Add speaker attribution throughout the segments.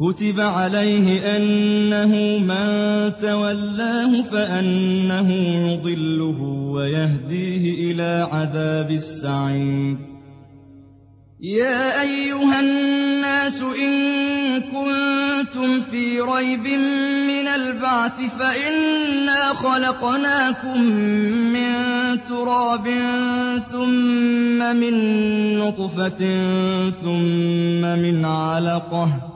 Speaker 1: كتب عليه أنه من تولاه فأنه يضله ويهديه إلى عذاب السعير
Speaker 2: يا أيها الناس إن كنتم في ريب من البعث فإنا خلقناكم من تراب ثم من نطفة ثم من علقة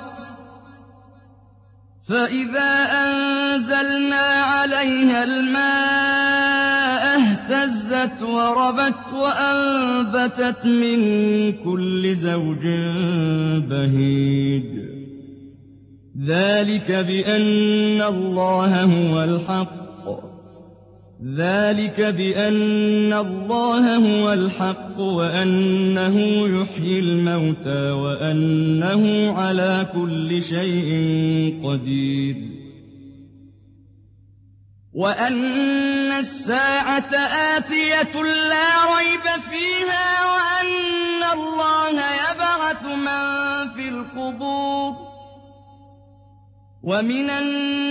Speaker 2: فإذا أنزلنا عليها الماء اهتزت وربت وأنبتت من كل زوج بهيج ذلك بأن الله هو الحق ذلك بأن الله هو الحق وأنه يحيي الموتى وأنه على كل شيء قدير. وأن الساعة آتية لا ريب فيها وأن الله يبعث من في القبور. ومن الناس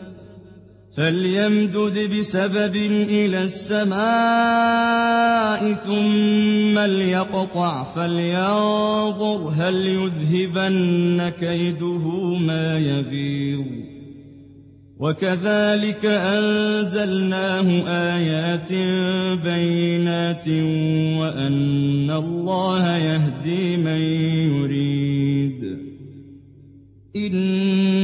Speaker 2: فليمدد بسبب إلى السماء ثم ليقطع فلينظر هل يذهبن كيده ما يغيظ. وكذلك أنزلناه آيات بينات وأن الله يهدي من يريد. إن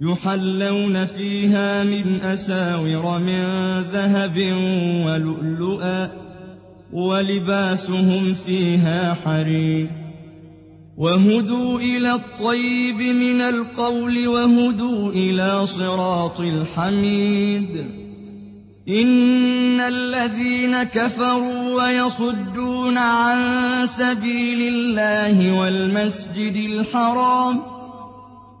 Speaker 2: يحلون فيها من أساور من ذهب ولؤلؤا ولباسهم فيها حرير. وهدوا إلى الطيب من القول وهدوا إلى صراط الحميد. إن الذين كفروا ويصدون عن سبيل الله والمسجد الحرام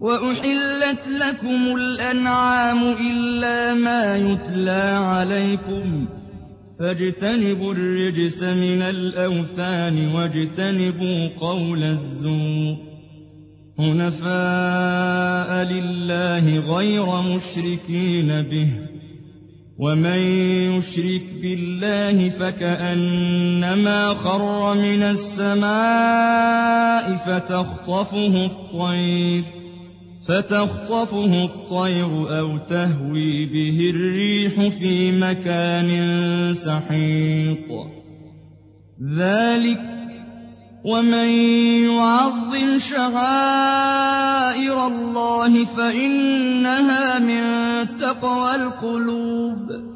Speaker 2: وأحلت لكم الأنعام إلا ما يتلى عليكم فاجتنبوا الرجس من الأوثان واجتنبوا قول الزور حنفاء لله غير مشركين به
Speaker 1: ومن يشرك بالله فكأنما خر من السماء فتخطفه الطير فتخطفه الطير أو تهوي به الريح في مكان سحيق. ذلك ومن يعظم شعائر الله فإنها من تقوى القلوب.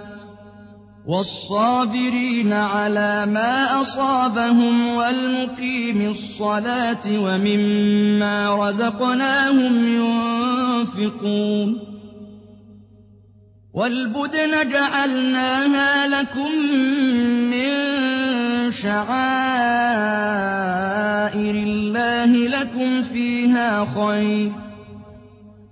Speaker 1: والصابرين على ما أصابهم والمقيم الصلاة ومما رزقناهم ينفقون والبدن جعلناها لكم من شعائر الله لكم فيها خير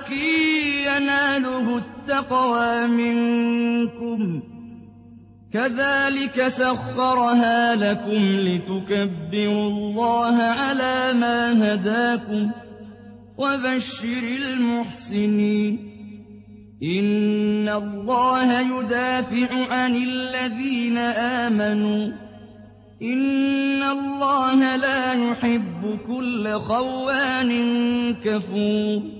Speaker 1: ولكن يناله التقوى منكم كذلك سخرها لكم لتكبروا الله على ما هداكم وبشر المحسنين إن الله يدافع عن الذين آمنوا إِنَّ اللَّهَ لَا يُحِبُّ كُلَّ خَوَّانٍ كَفُورٍ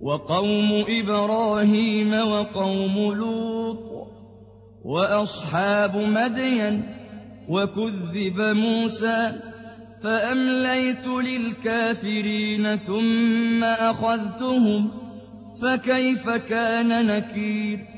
Speaker 1: وقوم إبراهيم وقوم لوط وأصحاب مدين وكذب موسى فأمليت للكافرين ثم أخذتهم فكيف كان نكير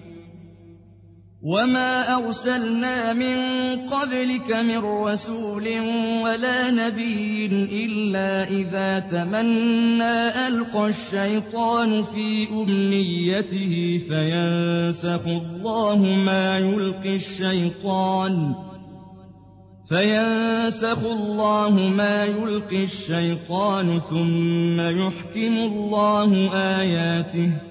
Speaker 1: وما أرسلنا من قبلك من رسول ولا نبي إلا إذا تمنى ألقى الشيطان في أمنيته فينسخ الله ما يلقي الشيطان فينسخ الله ما يلقي الشيطان ثم يحكم الله آياته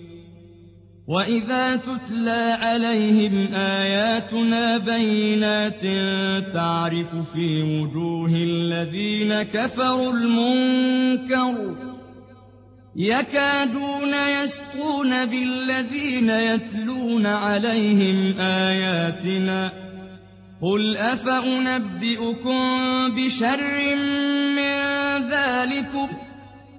Speaker 2: وإذا تتلى عليهم آياتنا بينات تعرف في وجوه الذين كفروا المنكر يكادون يسقون بالذين يتلون عليهم آياتنا قل أفأنبئكم بشر من ذلكم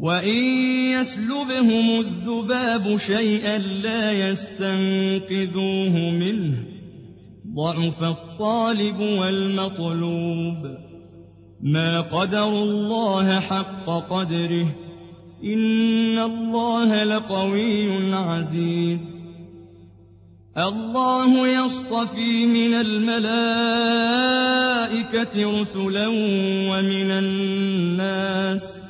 Speaker 2: وإن يسلبهم الذباب شيئا لا يستنقذوه منه ضعف الطالب والمطلوب ما قدروا الله حق قدره إن الله لقوي عزيز. الله يصطفي من الملائكة رسلا ومن الناس